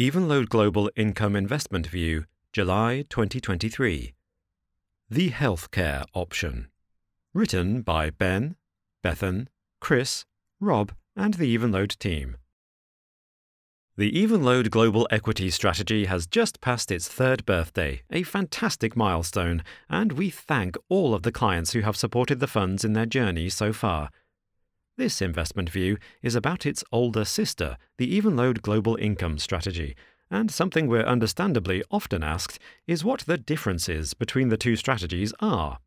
Evenlode Global Income Investment View, July 2023. The Healthcare Option. Written by Ben, Bethan, Chris, Rob, and the Evenlode team. The Evenlode Global Equity Strategy has just passed its third birthday, a fantastic milestone, and we thank all of the clients who have supported the funds in their journey so far. This investment view is about its older sister, the Evenlode Global Income Strategy, and something we're understandably often asked is what the differences between the two strategies are.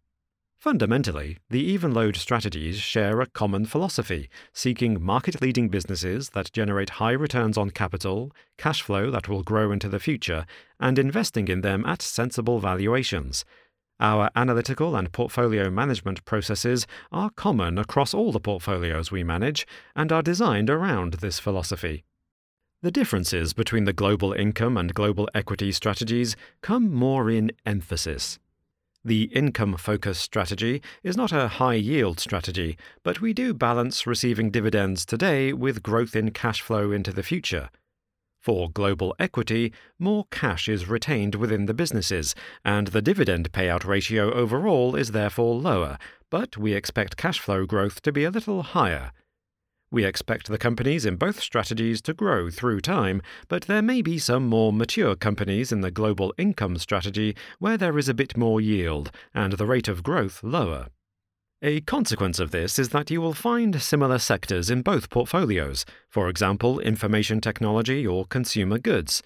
Fundamentally, the Evenlode strategies share a common philosophy, seeking market leading businesses that generate high returns on capital, cash flow that will grow into the future, and investing in them at sensible valuations. Our analytical and portfolio management processes are common across all the portfolios we manage and are designed around this philosophy. The differences between the global income and global equity strategies come more in emphasis. The income focus strategy is not a high yield strategy, but we do balance receiving dividends today with growth in cash flow into the future. For global equity, more cash is retained within the businesses, and the dividend payout ratio overall is therefore lower, but we expect cash flow growth to be a little higher. We expect the companies in both strategies to grow through time, but there may be some more mature companies in the global income strategy where there is a bit more yield and the rate of growth lower. A consequence of this is that you will find similar sectors in both portfolios, for example, information technology or consumer goods.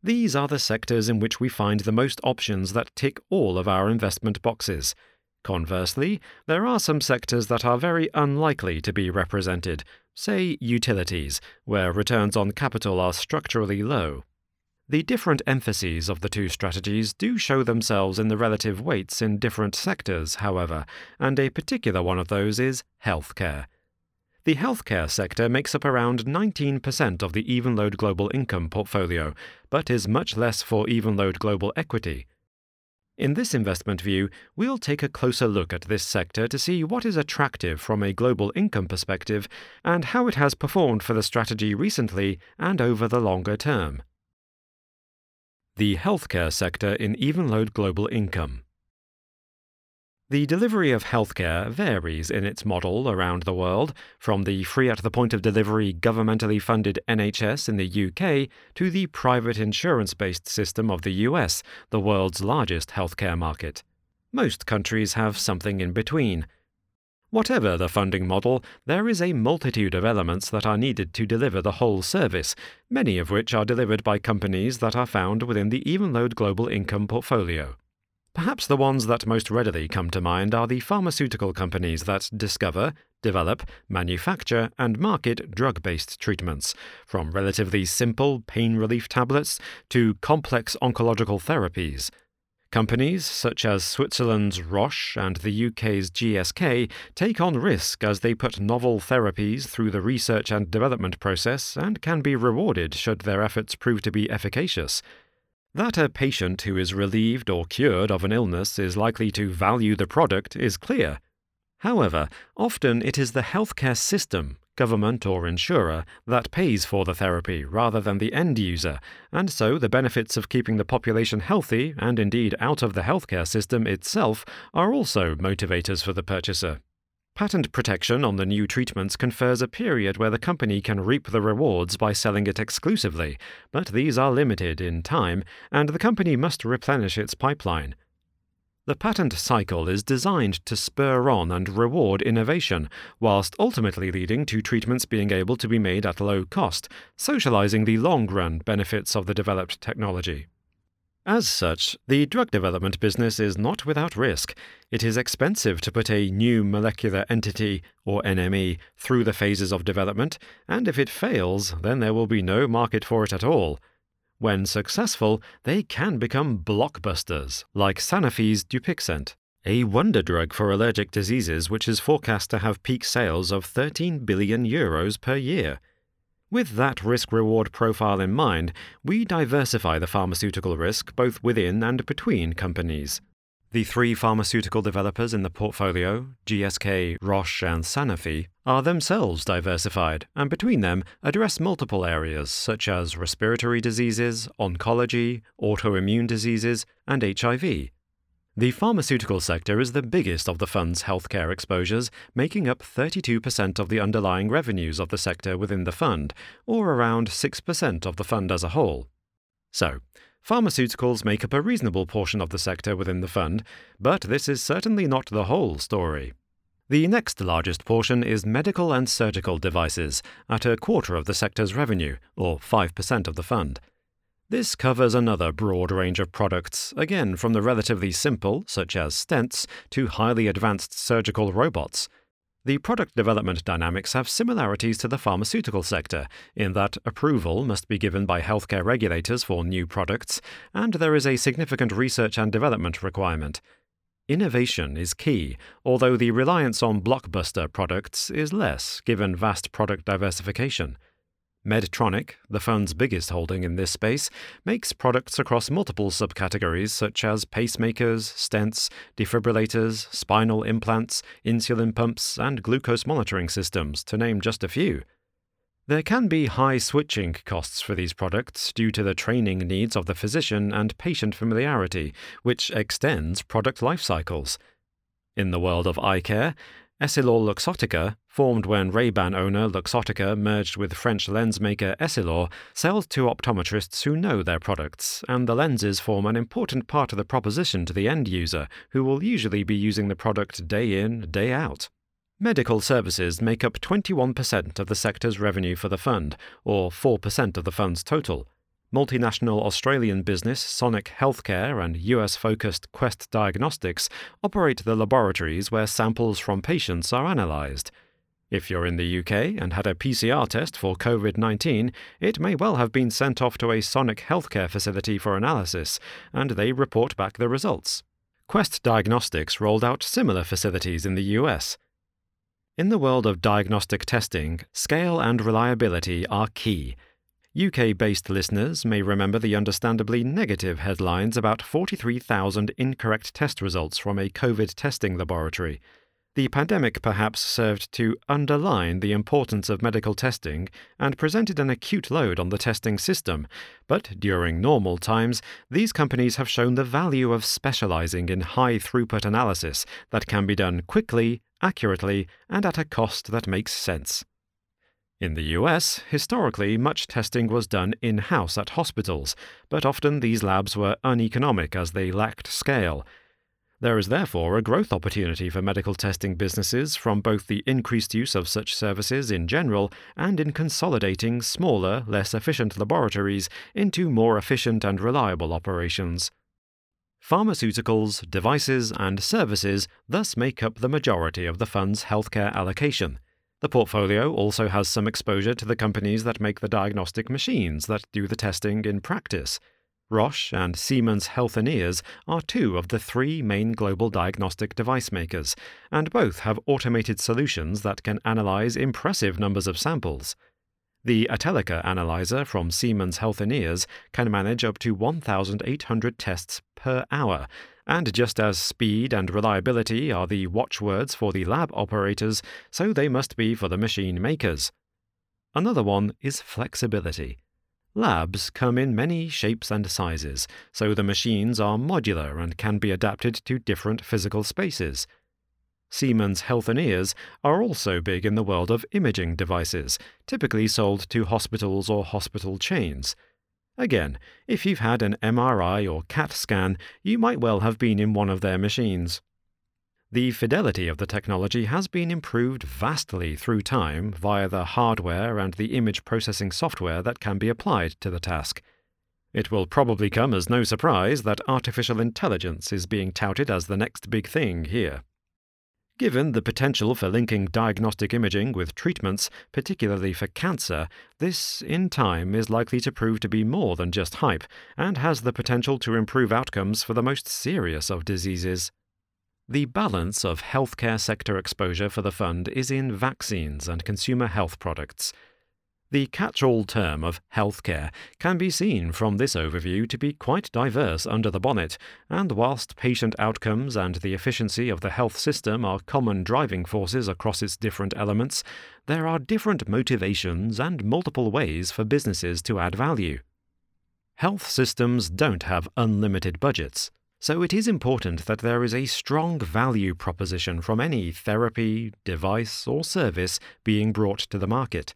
These are the sectors in which we find the most options that tick all of our investment boxes. Conversely, there are some sectors that are very unlikely to be represented, say utilities, where returns on capital are structurally low. The different emphases of the two strategies do show themselves in the relative weights in different sectors, however, and a particular one of those is healthcare. The healthcare sector makes up around 19% of the Evenlode Global Income portfolio, but is much less for Evenlode Global Equity. In this investment view, we'll take a closer look at this sector to see what is attractive from a global income perspective and how it has performed for the strategy recently and over the longer term the healthcare sector in Evenlode Global Income. The delivery of healthcare varies in its model around the world, from the free at the point of delivery governmentally funded NHS in the UK to the private insurance based system of the US, the world's largest healthcare market. Most countries have something in between. Whatever the funding model, there is a multitude of elements that are needed to deliver the whole service, many of which are delivered by companies that are found within the Evenlode Global Income portfolio. Perhaps the ones that most readily come to mind are the pharmaceutical companies that discover, develop, manufacture, and market drug based treatments, from relatively simple pain relief tablets to complex oncological therapies, Companies such as Switzerland's Roche and the UK's GSK take on risk as they put novel therapies through the research and development process and can be rewarded should their efforts prove to be efficacious. That a patient who is relieved or cured of an illness is likely to value the product is clear. However, often it is the healthcare system government or insurer, that pays for the therapy rather than the end user, and so the benefits of keeping the population healthy and indeed out of the healthcare system itself are also motivators for the purchaser. Patent protection on the new treatments confers a period where the company can reap the rewards by selling it exclusively, but these are limited in time, and the company must replenish its pipeline. The patent cycle is designed to spur on and reward innovation, whilst ultimately leading to treatments being able to be made at low cost, socializing the long run benefits of the developed technology. As such, the drug development business is not without risk. It is expensive to put a new molecular entity, or NME, through the phases of development, and if it fails, then there will be no market for it at all. When successful, they can become blockbusters, like Sanofi's Dupixent, a wonder drug for allergic diseases which is forecast to have peak sales of 13 billion euros per year. With that risk reward profile in mind, we diversify the pharmaceutical risk both within and between companies. The three pharmaceutical developers in the portfolio, GSK, Roche, and Sanofi, are themselves diversified and between them address multiple areas such as respiratory diseases, oncology, autoimmune diseases, and HIV. The pharmaceutical sector is the biggest of the fund's healthcare exposures, making up 32% of the underlying revenues of the sector within the fund, or around 6% of the fund as a whole. So, Pharmaceuticals make up a reasonable portion of the sector within the fund, but this is certainly not the whole story. The next largest portion is medical and surgical devices, at a quarter of the sector's revenue, or 5% of the fund. This covers another broad range of products, again from the relatively simple, such as stents, to highly advanced surgical robots. The product development dynamics have similarities to the pharmaceutical sector, in that approval must be given by healthcare regulators for new products, and there is a significant research and development requirement. Innovation is key, although the reliance on blockbuster products is less given vast product diversification. Medtronic, the fund's biggest holding in this space, makes products across multiple subcategories such as pacemakers, stents, defibrillators, spinal implants, insulin pumps, and glucose monitoring systems, to name just a few. There can be high switching costs for these products due to the training needs of the physician and patient familiarity, which extends product life cycles. In the world of eye care, Essilor Luxottica, formed when Ray-Ban owner Luxottica merged with French lens maker Essilor, sells to optometrists who know their products, and the lenses form an important part of the proposition to the end user, who will usually be using the product day in, day out. Medical services make up 21% of the sector's revenue for the fund, or 4% of the fund's total, Multinational Australian business Sonic Healthcare and US focused Quest Diagnostics operate the laboratories where samples from patients are analysed. If you're in the UK and had a PCR test for COVID 19, it may well have been sent off to a Sonic Healthcare facility for analysis, and they report back the results. Quest Diagnostics rolled out similar facilities in the US. In the world of diagnostic testing, scale and reliability are key. UK based listeners may remember the understandably negative headlines about 43,000 incorrect test results from a COVID testing laboratory. The pandemic perhaps served to underline the importance of medical testing and presented an acute load on the testing system, but during normal times, these companies have shown the value of specializing in high throughput analysis that can be done quickly, accurately, and at a cost that makes sense. In the US, historically, much testing was done in house at hospitals, but often these labs were uneconomic as they lacked scale. There is therefore a growth opportunity for medical testing businesses from both the increased use of such services in general and in consolidating smaller, less efficient laboratories into more efficient and reliable operations. Pharmaceuticals, devices, and services thus make up the majority of the fund's healthcare allocation. The portfolio also has some exposure to the companies that make the diagnostic machines that do the testing in practice. Roche and Siemens Healthineers are two of the three main global diagnostic device makers, and both have automated solutions that can analyze impressive numbers of samples. The Atellica analyzer from Siemens Healthineers can manage up to 1,800 tests per hour and just as speed and reliability are the watchwords for the lab operators, so they must be for the machine makers. Another one is flexibility. Labs come in many shapes and sizes, so the machines are modular and can be adapted to different physical spaces. Siemens Healthineers are also big in the world of imaging devices, typically sold to hospitals or hospital chains. Again, if you've had an MRI or CAT scan, you might well have been in one of their machines. The fidelity of the technology has been improved vastly through time via the hardware and the image processing software that can be applied to the task. It will probably come as no surprise that artificial intelligence is being touted as the next big thing here. Given the potential for linking diagnostic imaging with treatments, particularly for cancer, this, in time, is likely to prove to be more than just hype, and has the potential to improve outcomes for the most serious of diseases. The balance of healthcare sector exposure for the fund is in vaccines and consumer health products. The catch all term of healthcare can be seen from this overview to be quite diverse under the bonnet, and whilst patient outcomes and the efficiency of the health system are common driving forces across its different elements, there are different motivations and multiple ways for businesses to add value. Health systems don't have unlimited budgets. So it is important that there is a strong value proposition from any therapy, device, or service being brought to the market.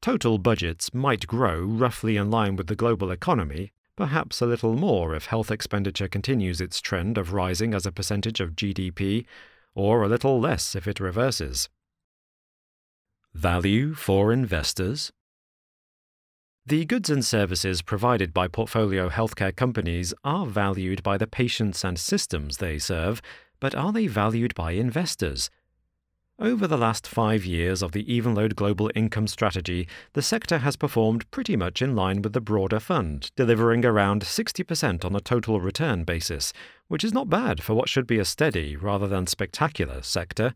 Total budgets might grow roughly in line with the global economy, perhaps a little more if health expenditure continues its trend of rising as a percentage of GDP, or a little less if it reverses. Value for investors? The goods and services provided by portfolio healthcare companies are valued by the patients and systems they serve, but are they valued by investors? Over the last five years of the Evenlode Global Income Strategy, the sector has performed pretty much in line with the broader fund, delivering around 60% on a total return basis, which is not bad for what should be a steady rather than spectacular sector.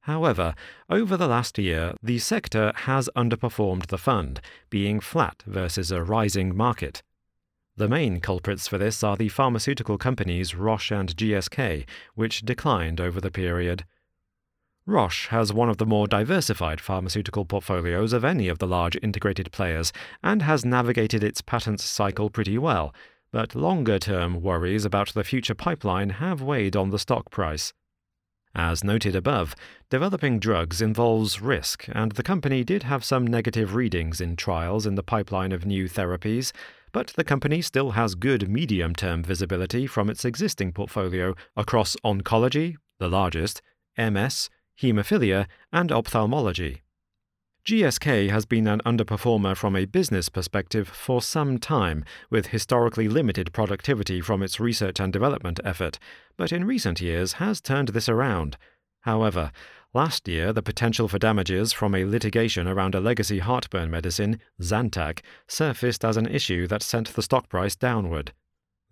However, over the last year, the sector has underperformed the fund, being flat versus a rising market. The main culprits for this are the pharmaceutical companies Roche and GSK, which declined over the period. Roche has one of the more diversified pharmaceutical portfolios of any of the large integrated players and has navigated its patents cycle pretty well, but longer term worries about the future pipeline have weighed on the stock price. As noted above, developing drugs involves risk, and the company did have some negative readings in trials in the pipeline of new therapies, but the company still has good medium term visibility from its existing portfolio across oncology, the largest, MS, haemophilia, and ophthalmology. GSK has been an underperformer from a business perspective for some time, with historically limited productivity from its research and development effort, but in recent years has turned this around. However, last year the potential for damages from a litigation around a legacy heartburn medicine, Zantac, surfaced as an issue that sent the stock price downward.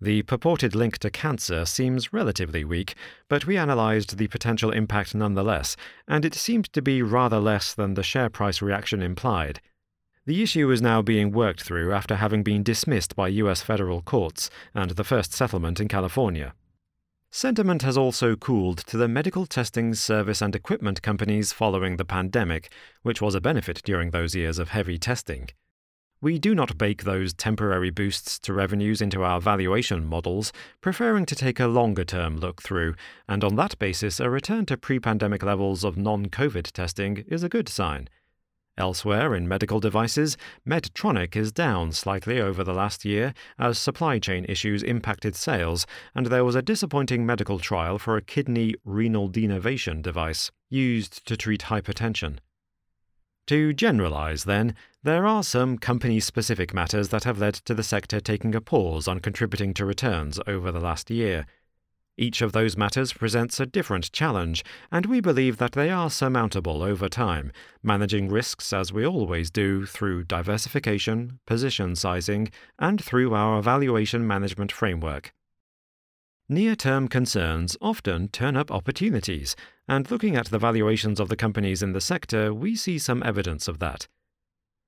The purported link to cancer seems relatively weak, but we analysed the potential impact nonetheless, and it seemed to be rather less than the share price reaction implied. The issue is now being worked through after having been dismissed by U.S. federal courts and the first settlement in California. Sentiment has also cooled to the medical testing service and equipment companies following the pandemic, which was a benefit during those years of heavy testing. We do not bake those temporary boosts to revenues into our valuation models, preferring to take a longer term look through, and on that basis, a return to pre pandemic levels of non COVID testing is a good sign. Elsewhere in medical devices, Medtronic is down slightly over the last year as supply chain issues impacted sales, and there was a disappointing medical trial for a kidney renal denervation device used to treat hypertension. To generalize, then, there are some company specific matters that have led to the sector taking a pause on contributing to returns over the last year. Each of those matters presents a different challenge, and we believe that they are surmountable over time, managing risks as we always do through diversification, position sizing, and through our valuation management framework. Near term concerns often turn up opportunities, and looking at the valuations of the companies in the sector, we see some evidence of that.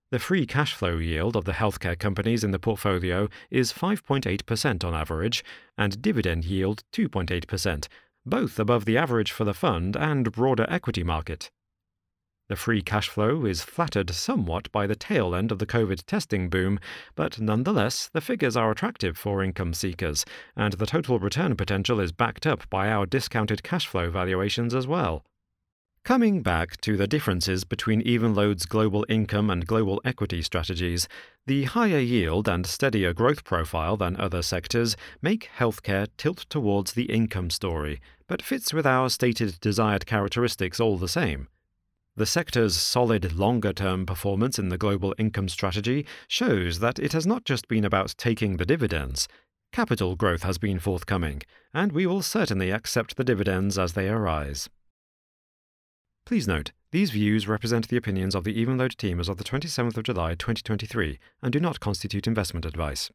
The free cash flow yield of the healthcare companies in the portfolio is 5.8% on average, and dividend yield 2.8%, both above the average for the fund and broader equity market. The free cash flow is flattered somewhat by the tail end of the COVID testing boom, but nonetheless, the figures are attractive for income seekers, and the total return potential is backed up by our discounted cash flow valuations as well. Coming back to the differences between Evenlode's global income and global equity strategies, the higher yield and steadier growth profile than other sectors make healthcare tilt towards the income story, but fits with our stated desired characteristics all the same. The sector's solid longer term performance in the global income strategy shows that it has not just been about taking the dividends. Capital growth has been forthcoming, and we will certainly accept the dividends as they arise. Please note, these views represent the opinions of the Evenlode team as of the 27th of July 2023 and do not constitute investment advice.